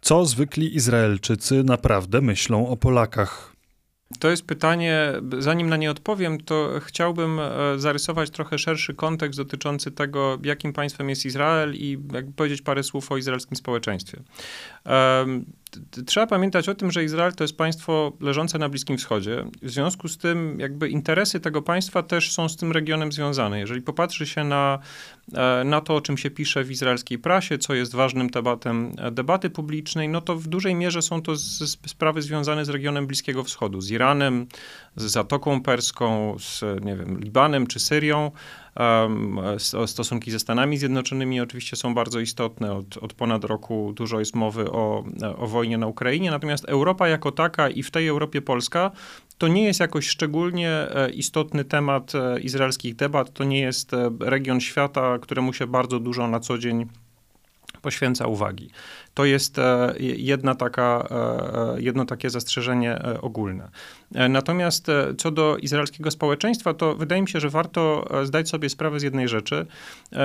Co zwykli Izraelczycy naprawdę myślą o Polakach? To jest pytanie, zanim na nie odpowiem, to chciałbym e, zarysować trochę szerszy kontekst dotyczący tego, jakim państwem jest Izrael i powiedzieć parę słów o izraelskim społeczeństwie. Trzeba pamiętać o tym, że Izrael to jest państwo leżące na Bliskim Wschodzie. W związku z tym, jakby interesy tego państwa też są z tym regionem związane. Jeżeli popatrzy się na, e, na to, o czym się pisze w izraelskiej prasie, co jest ważnym tematem e, debaty publicznej, no to w dużej mierze są to z, sprawy związane z regionem Bliskiego Wschodu, z Iranem, z Zatoką Perską, z nie wiem, Libanem czy Syrią. Stosunki ze Stanami Zjednoczonymi oczywiście są bardzo istotne. Od, od ponad roku dużo jest mowy o, o wojnie na Ukrainie, natomiast Europa jako taka i w tej Europie Polska to nie jest jakoś szczególnie e, istotny temat e, izraelskich debat. To nie jest e, region świata, któremu się bardzo dużo na co dzień poświęca uwagi. To jest e, jedna taka, e, e, jedno takie zastrzeżenie ogólne. Natomiast co do izraelskiego społeczeństwa, to wydaje mi się, że warto zdać sobie sprawę z jednej rzeczy,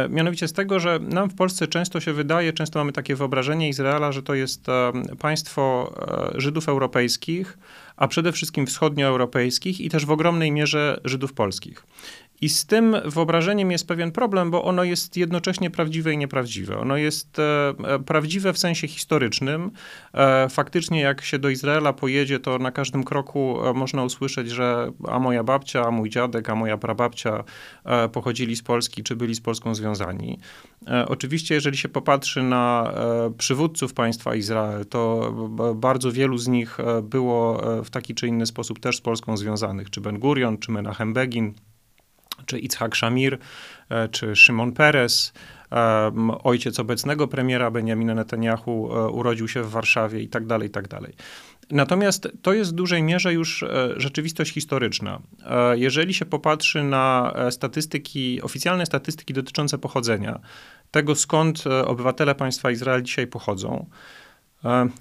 mianowicie z tego, że nam w Polsce często się wydaje, często mamy takie wyobrażenie Izraela, że to jest państwo Żydów europejskich, a przede wszystkim wschodnioeuropejskich i też w ogromnej mierze Żydów polskich. I z tym wyobrażeniem jest pewien problem, bo ono jest jednocześnie prawdziwe i nieprawdziwe. Ono jest e, e, prawdziwe w sensie historycznym. E, faktycznie, jak się do Izraela pojedzie, to na każdym kroku można usłyszeć, że a moja babcia, a mój dziadek, a moja prababcia pochodzili z Polski, czy byli z Polską związani. Oczywiście, jeżeli się popatrzy na przywódców państwa Izrael, to bardzo wielu z nich było w taki czy inny sposób też z Polską związanych, czy Ben Gurion, czy Menachem Begin czy Itzhak Shamir, e, czy Szymon Peres, e, ojciec obecnego premiera Benjamina Netanyahu e, urodził się w Warszawie i tak dalej, i tak dalej. Natomiast to jest w dużej mierze już rzeczywistość historyczna. Jeżeli się popatrzy na statystyki, oficjalne statystyki dotyczące pochodzenia, tego skąd obywatele państwa Izrael dzisiaj pochodzą, E,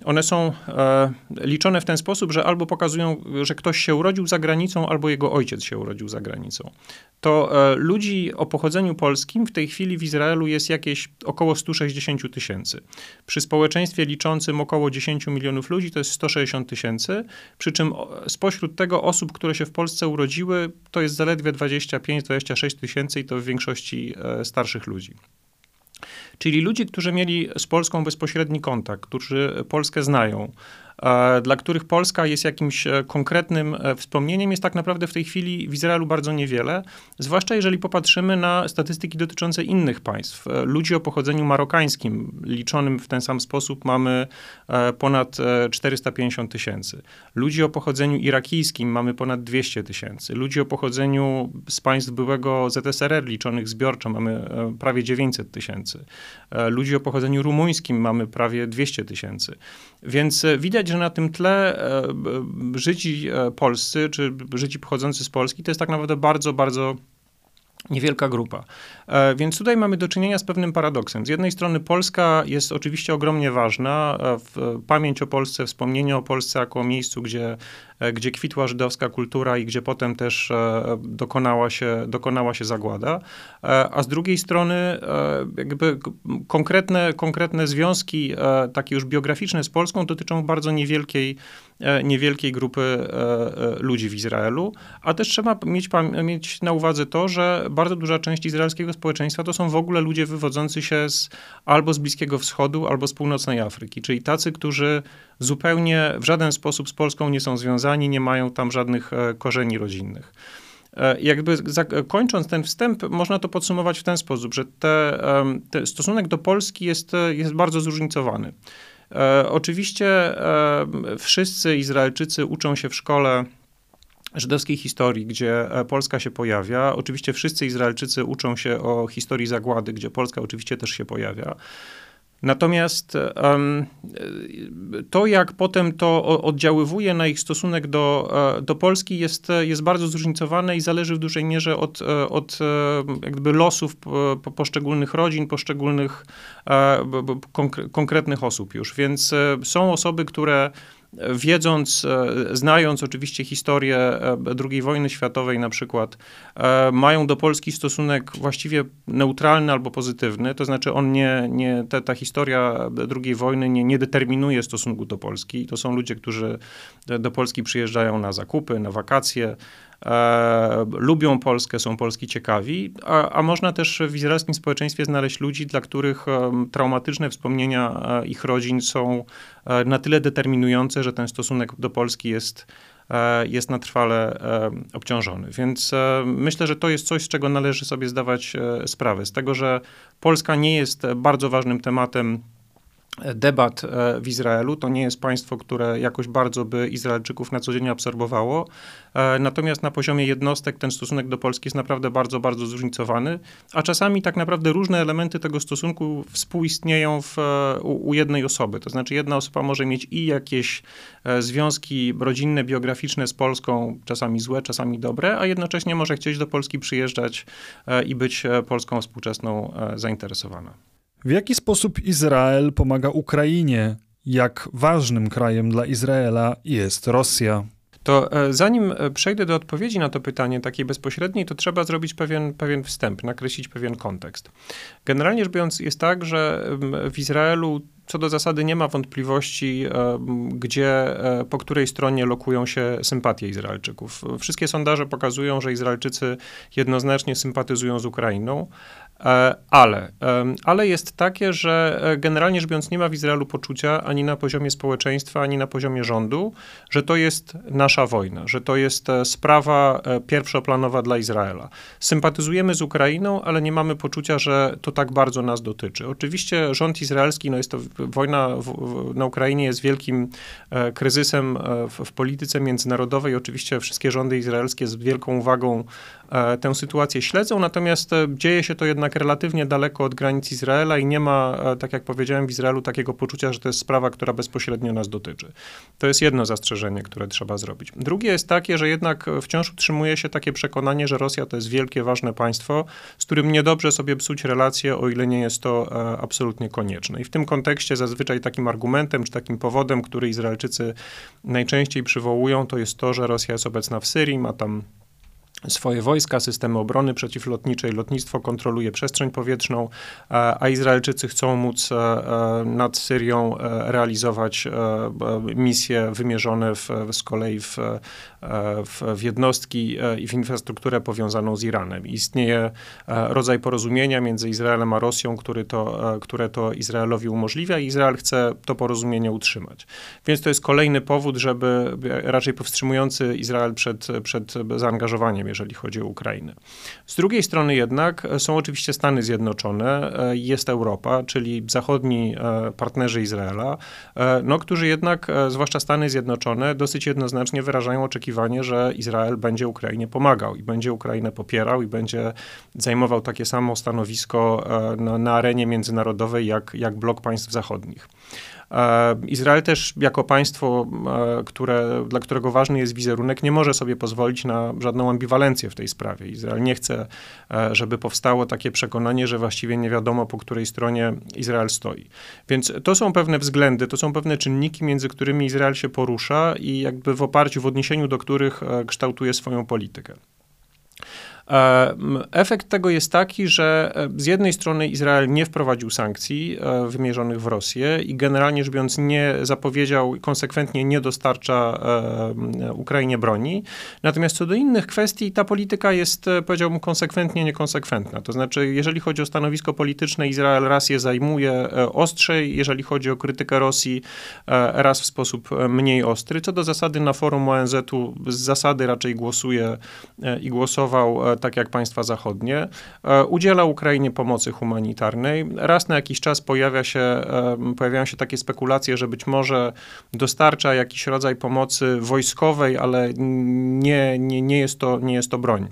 one są e, liczone w ten sposób, że albo pokazują, że ktoś się urodził za granicą, albo jego ojciec się urodził za granicą. To e, ludzi o pochodzeniu polskim w tej chwili w Izraelu jest jakieś około 160 tysięcy. Przy społeczeństwie liczącym około 10 milionów ludzi to jest 160 tysięcy, przy czym spośród tego osób, które się w Polsce urodziły, to jest zaledwie 25-26 tysięcy i to w większości starszych ludzi. Czyli ludzi, którzy mieli z Polską bezpośredni kontakt, którzy Polskę znają, dla których Polska jest jakimś e, konkretnym e, wspomnieniem, jest tak naprawdę w tej chwili w Izraelu bardzo niewiele, zwłaszcza jeżeli popatrzymy na statystyki dotyczące innych państw. E, ludzi o pochodzeniu marokańskim, liczonym w ten sam sposób, mamy ponad 450 tysięcy. Ludzi o pochodzeniu irakijskim mamy ponad 200 tysięcy. Ludzi o pochodzeniu z państw byłego ZSRR, liczonych zbiorczo, mamy prawie 900 tysięcy. Ludzi o pochodzeniu rumuńskim mamy prawie 200 tysięcy. Więc widać, że na tym tle e, Żydzi e, polscy, czy Żydzi pochodzący z Polski, to jest tak naprawdę bardzo, bardzo niewielka grupa. E, więc tutaj mamy do czynienia z pewnym paradoksem. Z jednej strony Polska jest oczywiście ogromnie ważna, pamięć o Polsce, wspomnienie o Polsce jako miejscu, gdzie E, gdzie kwitła żydowska kultura i gdzie potem też e, dokonała się, dokonała się zagłada, e, a z drugiej strony jakby konkretne, konkretne związki, takie już biograficzne z Polską dotyczą bardzo niewielkiej, niewielkiej grupy ludzi w Izraelu, a też trzeba mieć, mieć na uwadze to, że bardzo duża część izraelskiego społeczeństwa to są w ogóle ludzie wywodzący się z, albo z Bliskiego Wschodu, albo z północnej Afryki, czyli tacy, którzy zupełnie w żaden sposób z Polską nie są związani, nie mają tam żadnych e, korzeni rodzinnych. E, jakby kończąc ten wstęp, można to podsumować w ten sposób, że te, te stosunek do Polski jest, jest bardzo zróżnicowany. E, oczywiście wszyscy Izraelczycy uczą się w szkole żydowskiej historii, gdzie Polska się pojawia. Oczywiście wszyscy Izraelczycy uczą się o historii zagłady, gdzie Polska oczywiście też się pojawia. Natomiast um, to, jak potem to oddziaływuje na ich stosunek do, e, do Polski, jest, jest bardzo zróżnicowane i zależy w dużej mierze od, e, od e, jakby losów poszczególnych rodzin, poszczególnych konkretnych osób już. Więc są osoby, które wiedząc, znając oczywiście historię II wojny światowej na przykład, mają do Polski stosunek właściwie neutralny albo pozytywny, to znaczy on nie, nie ta, ta historia II wojny nie, nie determinuje stosunku do Polski. To są ludzie, którzy do Polski przyjeżdżają na zakupy, na wakacje, e, lubią Polskę, są Polski ciekawi, a, a, można też w izraelskim społeczeństwie znaleźć ludzi, dla których e, traumatyczne wspomnienia e, ich rodzin są e, na tyle determinujące, że ten stosunek do Polski jest e, jest na trwale e, obciążony. Więc myślę, że to jest coś, z czego należy sobie zdawać sprawę. Z tego, że Polska nie jest bardzo ważnym tematem debat e, w Izraelu. To nie jest państwo, które jakoś bardzo by Izraelczyków na co dzień absorbowało. E, natomiast na poziomie jednostek ten stosunek do Polski jest naprawdę bardzo, bardzo zróżnicowany, a czasami tak naprawdę różne elementy tego stosunku współistnieją w, e, u, u jednej osoby. To znaczy jedna osoba może mieć i jakieś związki rodzinne, biograficzne z Polską, czasami złe, czasami dobre, a jednocześnie może chcieć do Polski przyjeżdżać i być Polską współczesną zainteresowana. W jaki sposób Izrael pomaga Ukrainie? Jak ważnym krajem dla Izraela jest Rosja? To e, zanim e, przejdę do odpowiedzi na to pytanie takiej bezpośredniej, to trzeba zrobić pewien, pewien wstęp, nakreślić pewien kontekst. Generalnie rzecz biorąc, jest tak, że w Izraelu co do zasady nie ma wątpliwości, gdzie, e, po której stronie lokują się sympatie Izraelczyków. Wszystkie sondaże pokazują, że Izraelczycy jednoznacznie sympatyzują z Ukrainą, E, ale, ale jest takie, że e, generalnie rzecz biorąc nie ma w Izraelu poczucia ani na poziomie społeczeństwa, ani na poziomie rządu, że to jest nasza wojna, że to jest e, sprawa pierwszoplanowa dla Izraela. Sympatyzujemy z Ukrainą, ale nie mamy poczucia, że to tak bardzo nas dotyczy. Oczywiście rząd izraelski, no jest to wojna w, na Ukrainie jest wielkim e, kryzysem w, w polityce międzynarodowej. Oczywiście wszystkie rządy izraelskie z wielką uwagą e, tę sytuację śledzą, natomiast dzieje się to jednak relatywnie daleko od granic Izraela i nie ma, e, tak jak powiedziałem, w Izraelu takiego poczucia, że to jest sprawa, która bezpośrednio nas dotyczy. To jest jedno zastrzeżenie, które trzeba zrobić. Drugie jest takie, że jednak wciąż utrzymuje się takie przekonanie, że Rosja to jest wielkie, ważne państwo, z którym niedobrze sobie psuć relacje, o ile nie jest to e, absolutnie konieczne. I w tym kontekście zazwyczaj takim argumentem, czy takim powodem, który Izraelczycy najczęściej przywołują, to jest to, że Rosja jest obecna w Syrii, ma tam swoje wojska, systemy obrony przeciwlotniczej, lotnictwo kontroluje przestrzeń powietrzną, a Izraelczycy chcą móc e, e, nad Syrią e, realizować misje wymierzone w, z kolei w, w, w jednostki i w infrastrukturę powiązaną z Iranem. Istnieje rodzaj porozumienia między Izraelem a Rosją, który to, które to Izraelowi umożliwia i Izrael chce to porozumienie utrzymać. Więc to jest kolejny powód, żeby raczej powstrzymujący Izrael przed, przed zaangażowaniem jeżeli chodzi o Ukrainę. Z drugiej strony jednak są oczywiście Stany Zjednoczone, e, jest Europa, czyli zachodni e, partnerzy Izraela, e, no, którzy jednak, zwłaszcza Stany Zjednoczone, dosyć jednoznacznie wyrażają oczekiwanie, że Izrael będzie Ukrainie pomagał i będzie Ukrainę popierał i będzie zajmował takie samo stanowisko na, na arenie międzynarodowej jak, jak blok państw zachodnich. E, Izrael też jako państwo, e, które, dla którego ważny jest wizerunek, nie może sobie pozwolić na żadną ambiwalencję w tej sprawie. Izrael nie chce, e, żeby powstało takie przekonanie, że właściwie nie wiadomo, po której stronie Izrael stoi. Więc to są pewne względy, to są pewne czynniki, między którymi Izrael się porusza i jakby w oparciu, w odniesieniu do których kształtuje swoją politykę. E, efekt tego jest taki, że e, z jednej strony Izrael nie wprowadził sankcji e, wymierzonych w Rosję i generalnie rzecz biorąc nie zapowiedział, konsekwentnie nie dostarcza Ukrainie broni. Natomiast co do innych kwestii, ta polityka jest, powiedziałbym, konsekwentnie niekonsekwentna. To znaczy, jeżeli chodzi o stanowisko polityczne, Izrael raz je zajmuje ostrzej, jeżeli chodzi o krytykę Rosji, raz w sposób mniej ostry. Co do zasady na forum ONZ-u z zasady raczej głosuje i głosował tak jak państwa zachodnie, e, udziela Ukrainie pomocy humanitarnej. Raz na jakiś czas pojawia się, e, pojawiają się takie spekulacje, że być może dostarcza jakiś rodzaj pomocy wojskowej, ale nie, nie, nie, jest, to, nie jest to broń.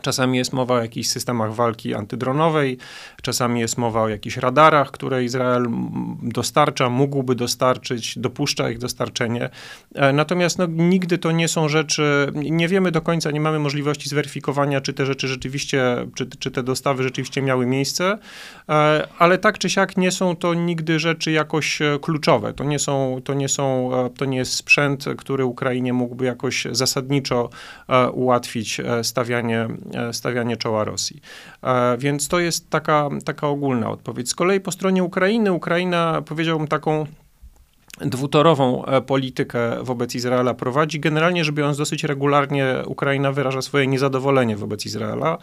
Czasami jest mowa o jakichś systemach walki antydronowej, czasami jest mowa o jakichś radarach, które Izrael dostarcza, mógłby dostarczyć, dopuszcza ich dostarczenie. E, natomiast no, nigdy to nie są rzeczy, nie wiemy do końca, nie mamy możliwości zweryfikowania, czy te rzeczy rzeczywiście, czy, czy te dostawy rzeczywiście miały miejsce, e, ale tak czy siak nie są to nigdy rzeczy jakoś e, kluczowe. To nie są, to nie są, to nie jest sprzęt, który Ukrainie mógłby jakoś zasadniczo ułatwić stawianie stawianie czoła Rosji. E, więc to jest taka, taka ogólna odpowiedź. Z kolei po stronie Ukrainy, Ukraina powiedziałbym taką dwutorową e, politykę wobec Izraela prowadzi. Generalnie rzecz biorąc, dosyć regularnie Ukraina wyraża swoje niezadowolenie wobec Izraela,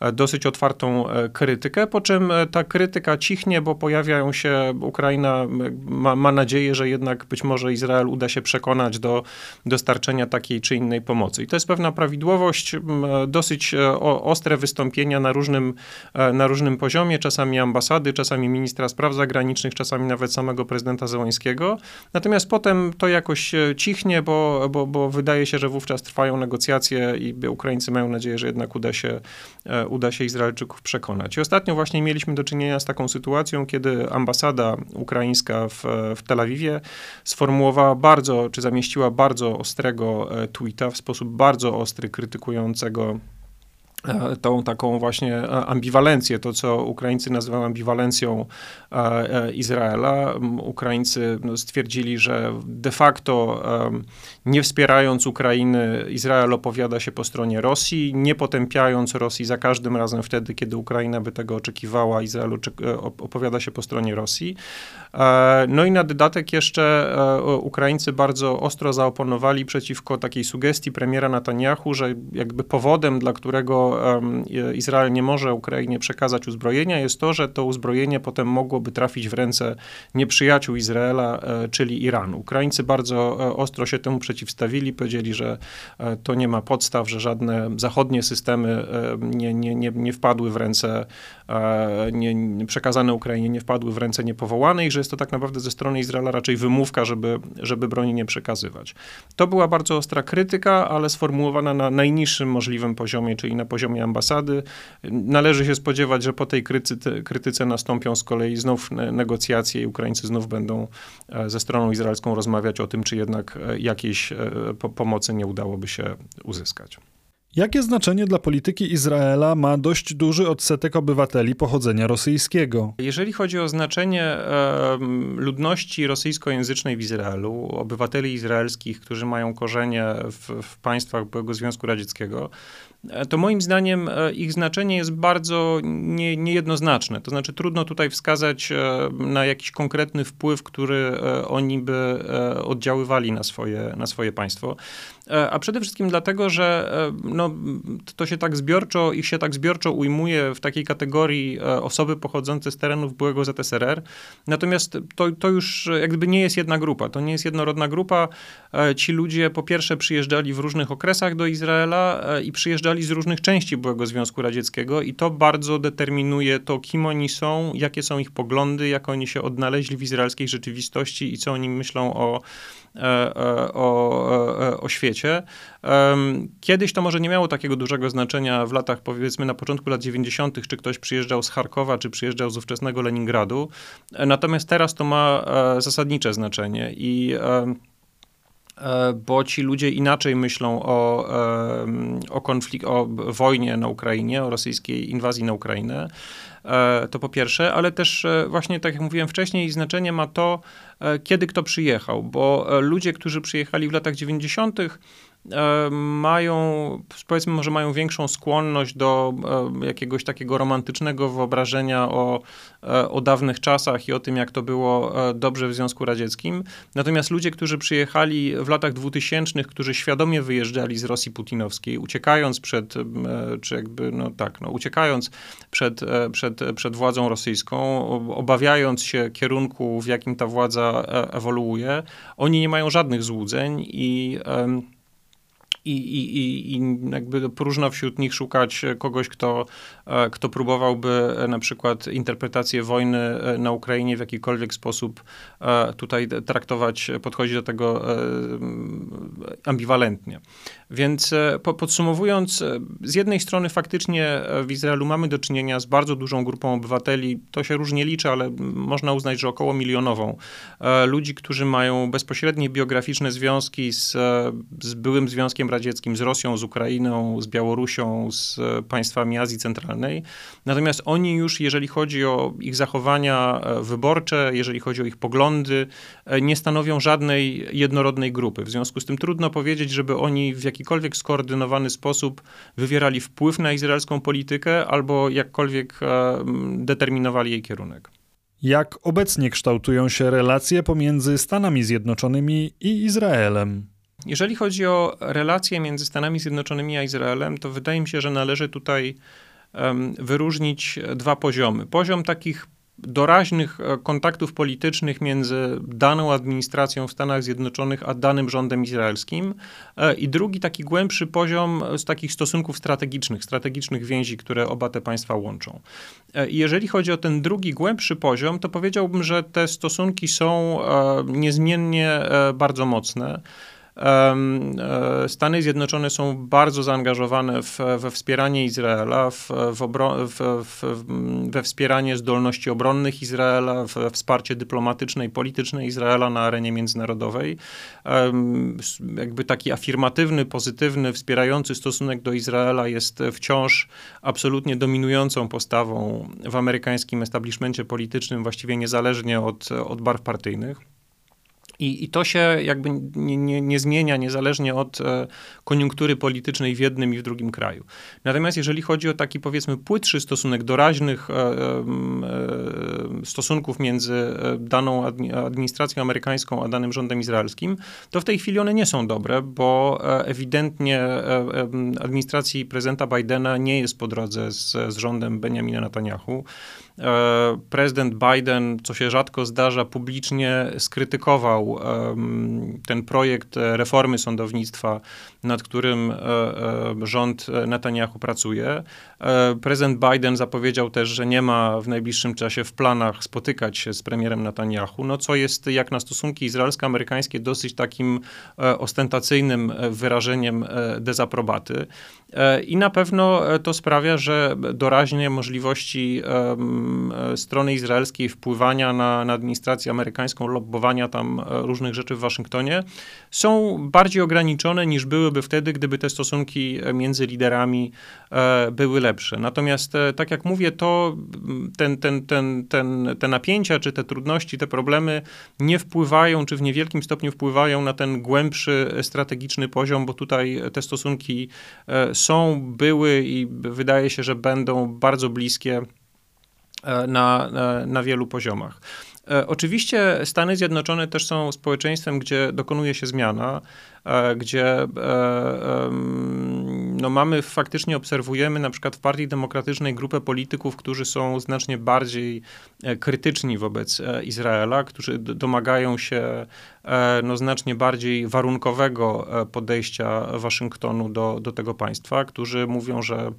e, dosyć otwartą e, krytykę, po czym ta krytyka cichnie, bo pojawiają się, Ukraina ma, ma nadzieję, że jednak być może Izrael uda się przekonać do dostarczenia takiej czy innej pomocy. I to jest pewna prawidłowość, dosyć ostre wystąpienia na różnym, na różnym poziomie, czasami ambasady, czasami ministra spraw zagranicznych, czasami nawet samego prezydenta Zełańskiego. Natomiast potem to jakoś cichnie, bo, bo, bo wydaje się, że wówczas trwają negocjacje i Ukraińcy mają nadzieję, że jednak uda się, e, uda się Izraelczyków przekonać. I ostatnio właśnie mieliśmy do czynienia z taką sytuacją, kiedy ambasada ukraińska w, w Tel Awiwie sformułowała bardzo, czy zamieściła bardzo ostrego e, tweeta, w sposób bardzo ostry, krytykującego E, tą taką właśnie e, ambiwalencję, to co Ukraińcy nazywają ambiwalencją e, Izraela. Ukraińcy no, stwierdzili, że de facto nie wspierając Ukrainy, Izrael opowiada się po stronie Rosji, nie potępiając Rosji za każdym razem wtedy, kiedy Ukraina by tego oczekiwała, Izrael opowiada się po stronie Rosji. No i na dodatek jeszcze Ukraińcy bardzo ostro zaoponowali przeciwko takiej sugestii premiera Netanyahu, że jakby powodem, dla którego Izrael nie może Ukrainie przekazać uzbrojenia, jest to, że to uzbrojenie potem mogłoby trafić w ręce nieprzyjaciół Izraela, e, czyli Iranu. Ukraińcy bardzo e, ostro się temu przeciwstawili, powiedzieli, że e, to nie ma podstaw, że żadne zachodnie systemy nie, nie, nie, nie wpadły w ręce, nie, przekazane Ukrainie nie wpadły w ręce niepowołane i że jest to tak naprawdę ze strony Izraela raczej wymówka, żeby, żeby broni nie przekazywać. To była bardzo ostra krytyka, ale sformułowana na najniższym możliwym poziomie, czyli na poziomie ambasady. Należy się spodziewać, że po tej krytyce, krytyce nastąpią z kolei znów negocjacje i Ukraińcy znów będą e, ze stroną izraelską rozmawiać o tym, czy jednak e, jakiejś e, pomocy nie udałoby się uzyskać. Jakie znaczenie dla polityki Izraela ma dość duży odsetek obywateli pochodzenia rosyjskiego? Jeżeli chodzi o znaczenie ludności rosyjskojęzycznej w Izraelu, obywateli izraelskich, którzy mają korzenie w, w państwach byłego Związku Radzieckiego, E, to moim zdaniem e, ich znaczenie jest bardzo nie, niejednoznaczne. To znaczy trudno tutaj wskazać e, na jakiś konkretny wpływ, który oni by oddziaływali na swoje, na swoje państwo. A przede wszystkim dlatego, że no, to się tak zbiorczo, ich się tak zbiorczo ujmuje w takiej kategorii osoby pochodzące z terenów byłego ZSRR. Natomiast to, to już jakby nie jest jedna grupa, to nie jest jednorodna grupa. Ci ludzie po pierwsze przyjeżdżali w różnych okresach do Izraela i przyjeżdżali z różnych części byłego Związku Radzieckiego i to bardzo determinuje to, kim oni są, jakie są ich poglądy, jak oni się odnaleźli w izraelskiej rzeczywistości i co oni myślą o, e, e, o, e, o świecie. Kiedyś to może nie miało takiego dużego znaczenia w latach, powiedzmy na początku lat 90., czy ktoś przyjeżdżał z Charkowa, czy przyjeżdżał z ówczesnego Leningradu. Natomiast teraz to ma zasadnicze znaczenie i E, bo ci ludzie inaczej myślą o, o konflikt, o wojnie na Ukrainie, o rosyjskiej inwazji na Ukrainę. E, to po pierwsze, ale też e, właśnie tak jak mówiłem wcześniej, znaczenie ma to, kiedy kto przyjechał, bo ludzie, którzy przyjechali w latach 90., E, mają, powiedzmy, może mają większą skłonność do e, jakiegoś takiego romantycznego wyobrażenia o, e, o dawnych czasach i o tym, jak to było dobrze w Związku Radzieckim. Natomiast ludzie, którzy przyjechali w latach 2000, którzy świadomie wyjeżdżali z Rosji putinowskiej, uciekając przed, czy jakby, no tak, no, uciekając przed, przed, przed władzą rosyjską, obawiając się kierunku, w jakim ta władza ewoluuje, oni nie mają żadnych złudzeń i i, i, i jakby próżno wśród nich szukać kogoś, kto, e, kto próbowałby e, na przykład interpretację wojny e, na Ukrainie w jakikolwiek sposób tutaj traktować, podchodzić do tego ambiwalentnie. Więc podsumowując, z jednej strony faktycznie w Izraelu mamy do czynienia z bardzo dużą grupą obywateli, to się różnie liczy, ale można uznać, że około milionową ludzi, którzy mają bezpośrednie biograficzne związki z, z byłym Związkiem Radzieckim, z Rosją, z Ukrainą, z Białorusią, z państwami Azji Centralnej. Natomiast oni już, jeżeli chodzi o ich zachowania e, wyborcze, jeżeli chodzi o ich poglądy, e, nie stanowią żadnej jednorodnej grupy. W związku z tym trudno powiedzieć, żeby oni w jakikolwiek skoordynowany sposób wywierali wpływ na izraelską politykę albo jakkolwiek e, determinowali jej kierunek. Jak obecnie kształtują się relacje pomiędzy Stanami Zjednoczonymi i Izraelem? Jeżeli chodzi o relacje między Stanami Zjednoczonymi a Izraelem, to wydaje mi się, że należy tutaj wyróżnić dwa poziomy. Poziom takich doraźnych e, kontaktów politycznych między daną administracją w Stanach Zjednoczonych a danym rządem izraelskim e, i drugi taki głębszy poziom z takich stosunków strategicznych, strategicznych więzi, które oba te państwa łączą. E, I jeżeli chodzi o ten drugi, głębszy poziom, to powiedziałbym, że te stosunki są niezmiennie bardzo mocne. E, Stany Zjednoczone są bardzo zaangażowane w, we wspieranie Izraela, w, w, we wspieranie zdolności obronnych Izraela, we wsparcie dyplomatyczne i polityczne Izraela na arenie międzynarodowej. Jakby taki afirmatywny, pozytywny, wspierający stosunek do Izraela jest wciąż absolutnie dominującą postawą w amerykańskim establishmencie politycznym, właściwie niezależnie od, od barw partyjnych. I, I to się jakby nie, nie, nie zmienia niezależnie od e, koniunktury politycznej w jednym i w drugim kraju. Natomiast jeżeli chodzi o taki powiedzmy płytszy stosunek doraźnych e, e, stosunków między daną administracją amerykańską a danym rządem izraelskim, to w tej chwili one nie są dobre, bo ewidentnie administracji prezydenta Bidena nie jest po drodze z, z rządem Benjamina Netanyahu. Prezydent Biden, co się rzadko zdarza, publicznie skrytykował ten projekt reformy sądownictwa, nad którym rząd Netanyahu pracuje. Prezydent Biden zapowiedział też, że nie ma w najbliższym czasie w planach spotykać się z premierem Netanyahu, no co jest jak na stosunki izraelsko-amerykańskie dosyć takim ostentacyjnym wyrażeniem dezaprobaty. I na pewno to sprawia, że doraźnie możliwości E, strony izraelskiej wpływania na, na administrację amerykańską, lobbowania tam e, różnych rzeczy w Waszyngtonie, są bardziej ograniczone niż byłyby wtedy, gdyby te stosunki e, między liderami były lepsze. Natomiast, tak jak mówię, to ten, ten, ten, ten, te napięcia, czy te trudności, te problemy nie wpływają, czy w niewielkim stopniu wpływają na ten głębszy strategiczny poziom, bo tutaj te stosunki są, były i wydaje się, że będą bardzo bliskie E, na, na, na wielu poziomach. E, oczywiście Stany Zjednoczone też są społeczeństwem, gdzie dokonuje się zmiana, e, gdzie no mamy, faktycznie obserwujemy na przykład w Partii Demokratycznej grupę polityków, którzy są znacznie bardziej krytyczni wobec Izraela, którzy domagają się no, znacznie bardziej warunkowego podejścia Waszyngtonu do, do tego państwa, którzy mówią, że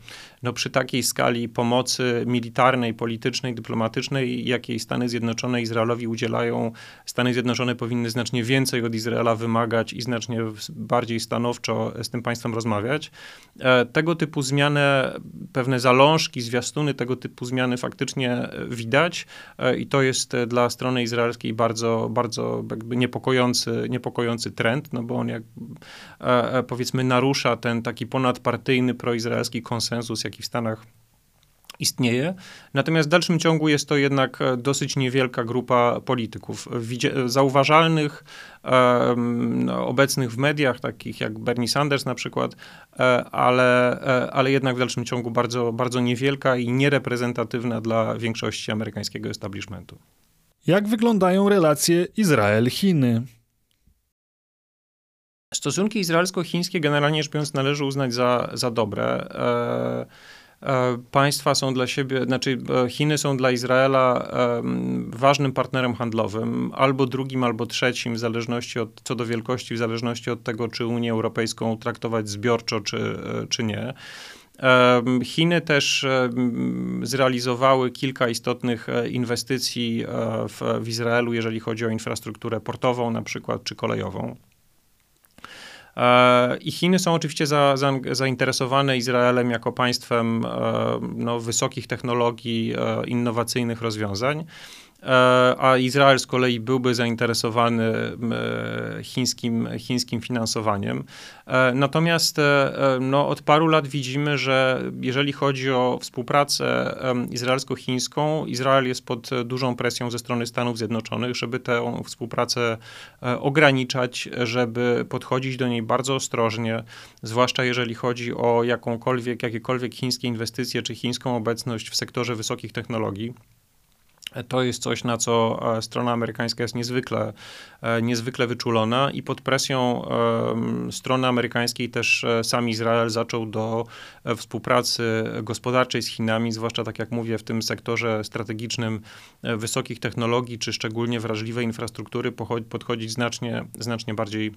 no, przy takiej skali pomocy militarnej, politycznej, dyplomatycznej, jakiej Stany Zjednoczone Izraelowi udzielają, Stany Zjednoczone powinny znacznie więcej od Izraela wymagać i znacznie bardziej stanowczo z tym państwem rozmawiać. E, tego typu zmiany, pewne zalążki, zwiastuny tego typu zmiany faktycznie widać e, i to jest dla strony izraelskiej bardzo, bardzo niepokojący, niepokojący trend, no bo on jak e, powiedzmy narusza ten taki ponadpartyjny proizraelski konsensus, jaki w Stanach istnieje. Natomiast w dalszym ciągu jest to jednak e, dosyć niewielka grupa polityków. Zauważalnych, no, obecnych w mediach, takich jak Bernie Sanders na przykład, e, ale, e, ale jednak w dalszym ciągu bardzo, bardzo niewielka i niereprezentatywna dla większości amerykańskiego establishmentu. Jak wyglądają relacje Izrael-Chiny? Stosunki izraelsko-chińskie generalnie rzecz biorąc należy uznać za, za dobre. państwa są dla siebie, znaczy Chiny są dla Izraela ważnym partnerem handlowym, albo drugim, albo trzecim, w zależności od, co do wielkości, w zależności od tego, czy Unię Europejską traktować zbiorczo, czy, czy nie. Chiny też zrealizowały kilka istotnych e, inwestycji e, w, w Izraelu, jeżeli chodzi o infrastrukturę portową na przykład, czy kolejową. E, I Chiny są oczywiście za, za, zainteresowane Izraelem jako państwem no, wysokich technologii, innowacyjnych rozwiązań. E, a Izrael z kolei byłby zainteresowany e, chińskim, chińskim finansowaniem. E, natomiast no, od paru lat widzimy, że jeżeli chodzi o współpracę izraelsko-chińską, Izrael jest pod dużą presją ze strony Stanów Zjednoczonych, żeby tę współpracę ograniczać, żeby podchodzić do niej bardzo ostrożnie, zwłaszcza jeżeli chodzi o jakąkolwiek, jakiekolwiek chińskie inwestycje czy chińską obecność w sektorze wysokich technologii. To jest coś, na co e, strona amerykańska jest niezwykle, e, niezwykle wyczulona i pod presją strony amerykańskiej też e, sam Izrael zaczął do współpracy gospodarczej z Chinami, zwłaszcza tak jak mówię, w tym sektorze strategicznym wysokich technologii, czy szczególnie wrażliwej infrastruktury podchodzić znacznie, znacznie bardziej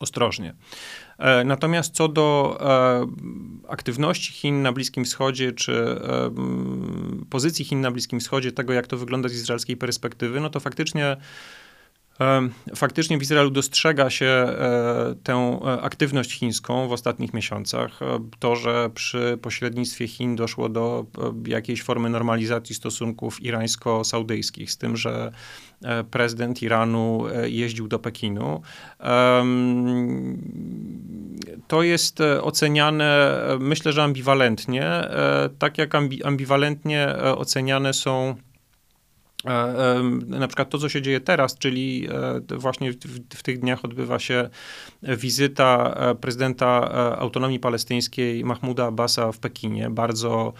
ostrożnie. E, natomiast co do e, aktywności Chin na Bliskim Wschodzie, czy e, pozycji Chin na Bliskim Wschodzie, tego jak to wygląda z izraelskiej perspektywy, no to faktycznie Faktycznie w Izraelu dostrzega się e, tę e, aktywność chińską w ostatnich miesiącach. E, to, że przy pośrednictwie Chin doszło do jakiejś formy normalizacji stosunków irańsko-saudyjskich, z tym, że prezydent Iranu jeździł do Pekinu. To jest oceniane, myślę, że ambiwalentnie, tak jak ambiwalentnie oceniane są na przykład to, co się dzieje teraz, czyli e, właśnie w, w, tych dniach odbywa się wizyta e, prezydenta autonomii palestyńskiej Mahmuda Abbasa w Pekinie. Bardzo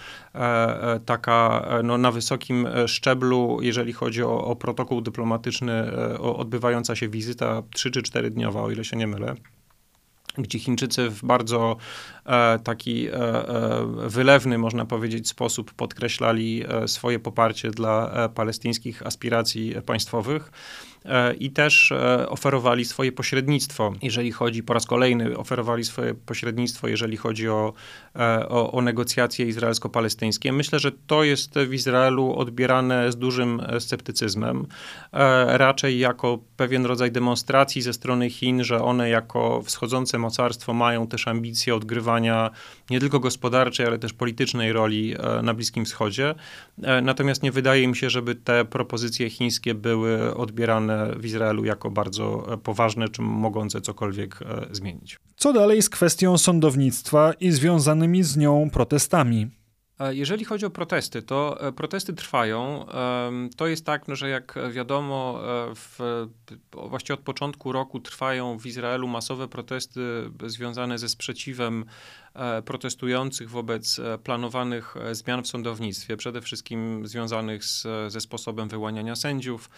taka no, na wysokim szczeblu, jeżeli chodzi o, o protokół dyplomatyczny, odbywająca się wizyta 3 czy 4 dniowa, o ile się nie mylę gdzie Chińczycy w bardzo e, taki e, e, wylewny, można powiedzieć, sposób podkreślali e, swoje poparcie dla e, palestyńskich aspiracji państwowych. E, i też e, oferowali swoje pośrednictwo, jeżeli chodzi, po raz kolejny oferowali swoje pośrednictwo, jeżeli chodzi o, e, o, o negocjacje izraelsko-palestyńskie. Myślę, że to jest w Izraelu odbierane z dużym sceptycyzmem, raczej jako pewien rodzaj demonstracji ze strony Chin, że one jako wschodzące mocarstwo mają też ambicje odgrywania nie tylko gospodarczej, ale też politycznej roli na Bliskim Wschodzie. Natomiast nie wydaje mi się, żeby te propozycje chińskie były odbierane w Izraelu jako bardzo e, poważne, czy mogące cokolwiek e, zmienić. Co dalej z kwestią sądownictwa i związanymi z nią protestami? E, jeżeli chodzi o protesty, to protesty trwają. To jest tak, no, że jak wiadomo, w, właściwie od początku roku trwają w Izraelu masowe protesty związane ze sprzeciwem protestujących wobec planowanych zmian w sądownictwie, przede wszystkim związanych z, ze sposobem wyłaniania sędziów,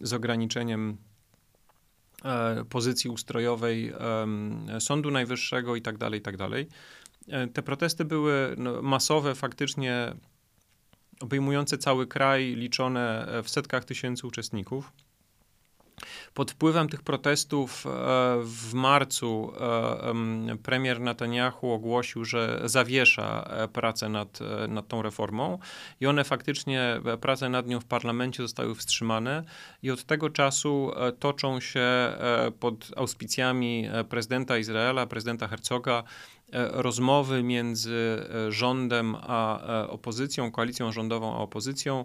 z ograniczeniem e, pozycji ustrojowej Sądu Najwyższego i tak E, te protesty były no, masowe, faktycznie obejmujące cały kraj, liczone w setkach tysięcy uczestników. Pod wpływem tych protestów e, w marcu e, premier Netanyahu ogłosił, że zawiesza e, pracę nad, nad tą reformą i one faktycznie, prace nad nią w parlamencie zostały wstrzymane i od tego czasu toczą się pod auspicjami prezydenta Izraela, prezydenta Herzoga, E, rozmowy między e, rządem a e, opozycją, koalicją rządową a opozycją,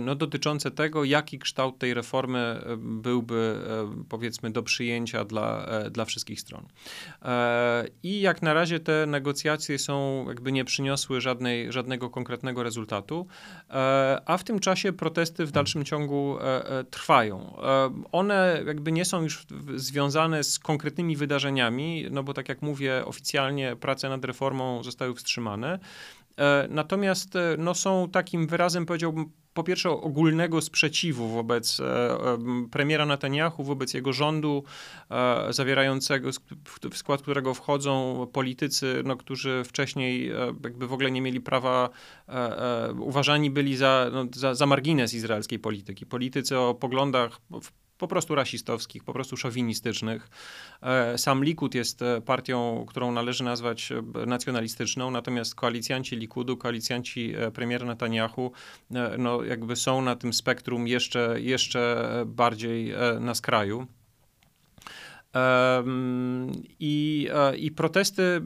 no, dotyczące tego, jaki kształt tej reformy byłby, powiedzmy, do przyjęcia dla, dla wszystkich stron. I jak na razie te negocjacje są, jakby nie przyniosły żadnej, żadnego konkretnego rezultatu, a w tym czasie protesty w dalszym ciągu trwają. One jakby nie są już związane z konkretnymi wydarzeniami, no bo tak jak mówię, oficjalnie prace nad reformą zostały wstrzymane. E, natomiast e, no, są takim wyrazem, powiedziałbym, po pierwsze ogólnego sprzeciwu wobec premiera Netanyahu, wobec jego rządu, zawierającego, w skład którego wchodzą politycy, no, którzy wcześniej jakby w ogóle nie mieli prawa, uważani byli za, no, za, za margines izraelskiej polityki. Politycy o poglądach po prostu rasistowskich, po prostu szowinistycznych. E, sam Likud jest e, partią, którą należy nazwać e, nacjonalistyczną, natomiast koalicjanci Likudu, koalicjanci premiera Netanyahu, no jakby są na tym spektrum jeszcze, jeszcze bardziej na skraju. I, e, I protesty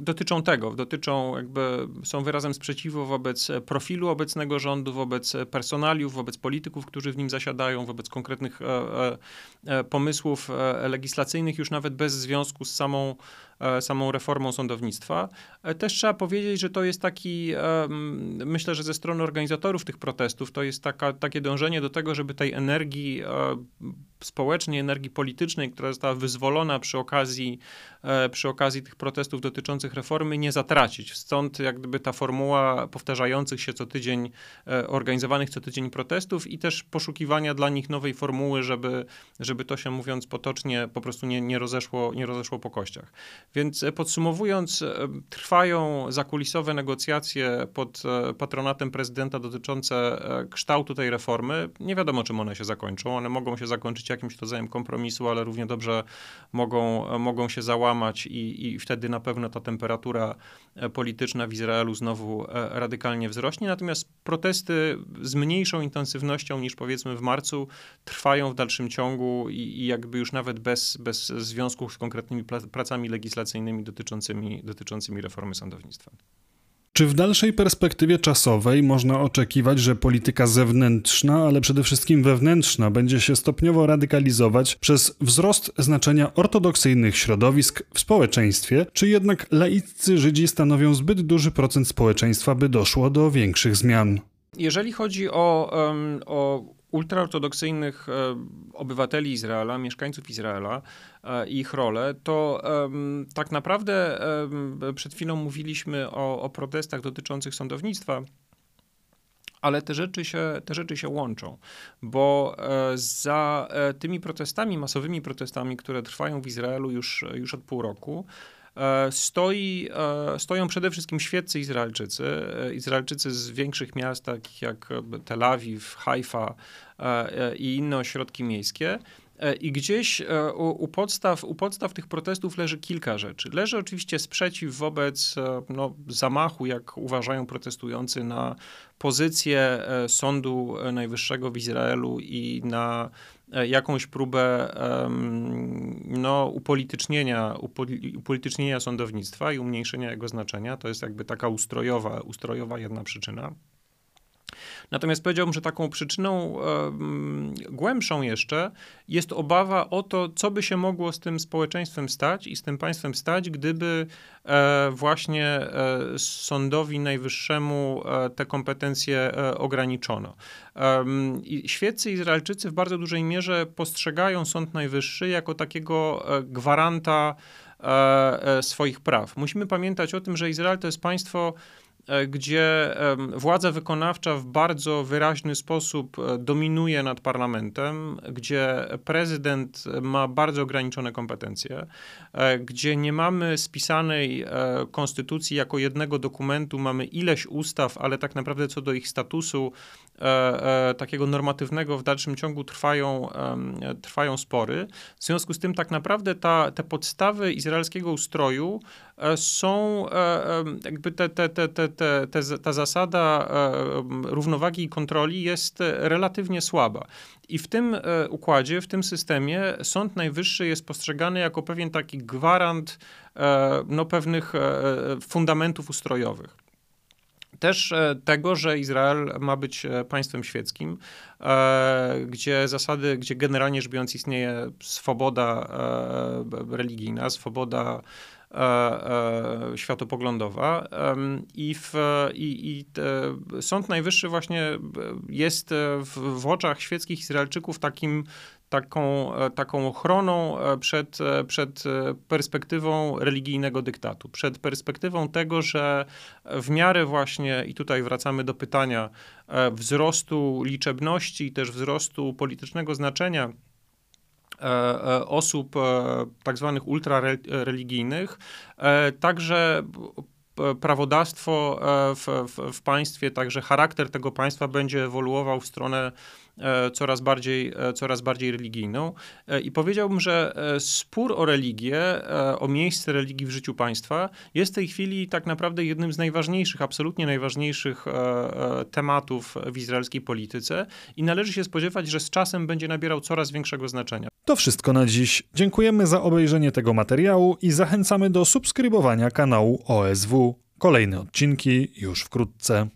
dotyczą tego, dotyczą jakby, są wyrazem sprzeciwu wobec profilu obecnego rządu, wobec personaliów, wobec polityków, którzy w nim zasiadają, wobec konkretnych e, e, pomysłów legislacyjnych, już nawet bez związku z samą samą reformą sądownictwa. E, też trzeba powiedzieć, że to jest taki, myślę, że ze strony organizatorów tych protestów, to jest taka, takie dążenie do tego, żeby tej energii e, społecznej, energii politycznej, która została wyzwolona przy okazji, przy okazji tych protestów dotyczących reformy, nie zatracić. Stąd jak gdyby ta formuła powtarzających się co tydzień, organizowanych co tydzień protestów i też poszukiwania dla nich nowej formuły, żeby, żeby to się mówiąc potocznie po prostu nie, nie, rozeszło, nie rozeszło po kościach. Więc e, podsumowując, e, trwają zakulisowe negocjacje pod e, patronatem prezydenta dotyczące kształtu tej reformy. Nie wiadomo, czym one się zakończą. One mogą się zakończyć jakimś rodzajem kompromisu, ale równie dobrze mogą, mogą się załamać i, i wtedy na pewno ta temperatura polityczna w Izraelu znowu radykalnie wzrośnie. Natomiast protesty z mniejszą intensywnością niż powiedzmy w marcu trwają w dalszym ciągu i, i jakby już nawet bez, bez związku z konkretnymi pracami legislacyjnymi legislacyjnymi dotyczącymi, dotyczącymi reformy sądownictwa. Czy w dalszej perspektywie czasowej można oczekiwać, że polityka zewnętrzna, ale przede wszystkim wewnętrzna, będzie się stopniowo radykalizować przez wzrost znaczenia ortodoksyjnych środowisk w społeczeństwie, czy jednak laiccy Żydzi stanowią zbyt duży procent społeczeństwa, by doszło do większych zmian? Jeżeli chodzi o, um, o ultraortodoksyjnych e, obywateli Izraela, mieszkańców Izraela e, ich rolę, to tak naprawdę przed chwilą mówiliśmy o, o protestach dotyczących sądownictwa. Ale te rzeczy, się, te rzeczy się łączą, bo e, za tymi protestami, masowymi protestami, które trwają w Izraelu już, już od pół roku, stoi, e, stoją przede wszystkim świeccy Izraelczycy, e, Izraelczycy z większych miast, takich jak Tel Awiw, Haifa i inne ośrodki miejskie. I gdzieś u, u, podstaw, u podstaw tych protestów leży kilka rzeczy. Leży oczywiście sprzeciw wobec no, zamachu, jak uważają protestujący, na pozycję Sądu Najwyższego w Izraelu i na E, jakąś próbę no, upolitycznienia, upolitycznienia sądownictwa i umniejszenia jego znaczenia. To jest jakby taka ustrojowa, ustrojowa jedna przyczyna. Natomiast powiedziałbym, że taką przyczyną głębszą jeszcze jest obawa o to, co by się mogło z tym społeczeństwem stać i z tym państwem stać, gdyby e, właśnie e, sądowi najwyższemu e, te kompetencje ograniczono. I świeccy Izraelczycy w bardzo dużej mierze postrzegają Sąd Najwyższy jako takiego gwaranta swoich praw. Musimy pamiętać o tym, że Izrael to jest państwo, gdzie władza wykonawcza w bardzo wyraźny sposób e, dominuje nad parlamentem, gdzie prezydent ma bardzo ograniczone kompetencje, e, gdzie nie mamy spisanej konstytucji jako jednego dokumentu, mamy ileś ustaw, ale tak naprawdę co do ich statusu takiego normatywnego w dalszym ciągu trwają, trwają spory. W związku z tym tak naprawdę ta, te podstawy izraelskiego ustroju są jakby te, te, te, te te, te, ta zasada e, równowagi i kontroli jest relatywnie słaba. I w tym e, układzie, w tym systemie Sąd Najwyższy jest postrzegany jako pewien taki gwarant e, no, pewnych fundamentów ustrojowych też tego, że Izrael ma być państwem świeckim, gdzie zasady, gdzie generalnie rzecz biorąc istnieje swoboda religijna, swoboda światopoglądowa. I, w, i, i Sąd Najwyższy właśnie jest w, w oczach świeckich Izraelczyków takim taką, e, taką ochroną e, przed, e, przed perspektywą religijnego dyktatu, przed perspektywą tego, że w miarę właśnie, i tutaj wracamy do pytania, wzrostu liczebności i też wzrostu politycznego znaczenia osób tak zwanych ultrareligijnych, także prawodawstwo w, w, w, państwie, także charakter tego państwa będzie ewoluował w stronę E, coraz bardziej, e, coraz bardziej religijną. E, I powiedziałbym, że spór o religię, o miejsce religii w życiu państwa jest w tej chwili tak naprawdę jednym z najważniejszych, absolutnie najważniejszych tematów w izraelskiej polityce i należy się spodziewać, że z czasem będzie nabierał coraz większego znaczenia. To wszystko na dziś. Dziękujemy za obejrzenie tego materiału i zachęcamy do subskrybowania kanału OSW. Kolejne odcinki już wkrótce.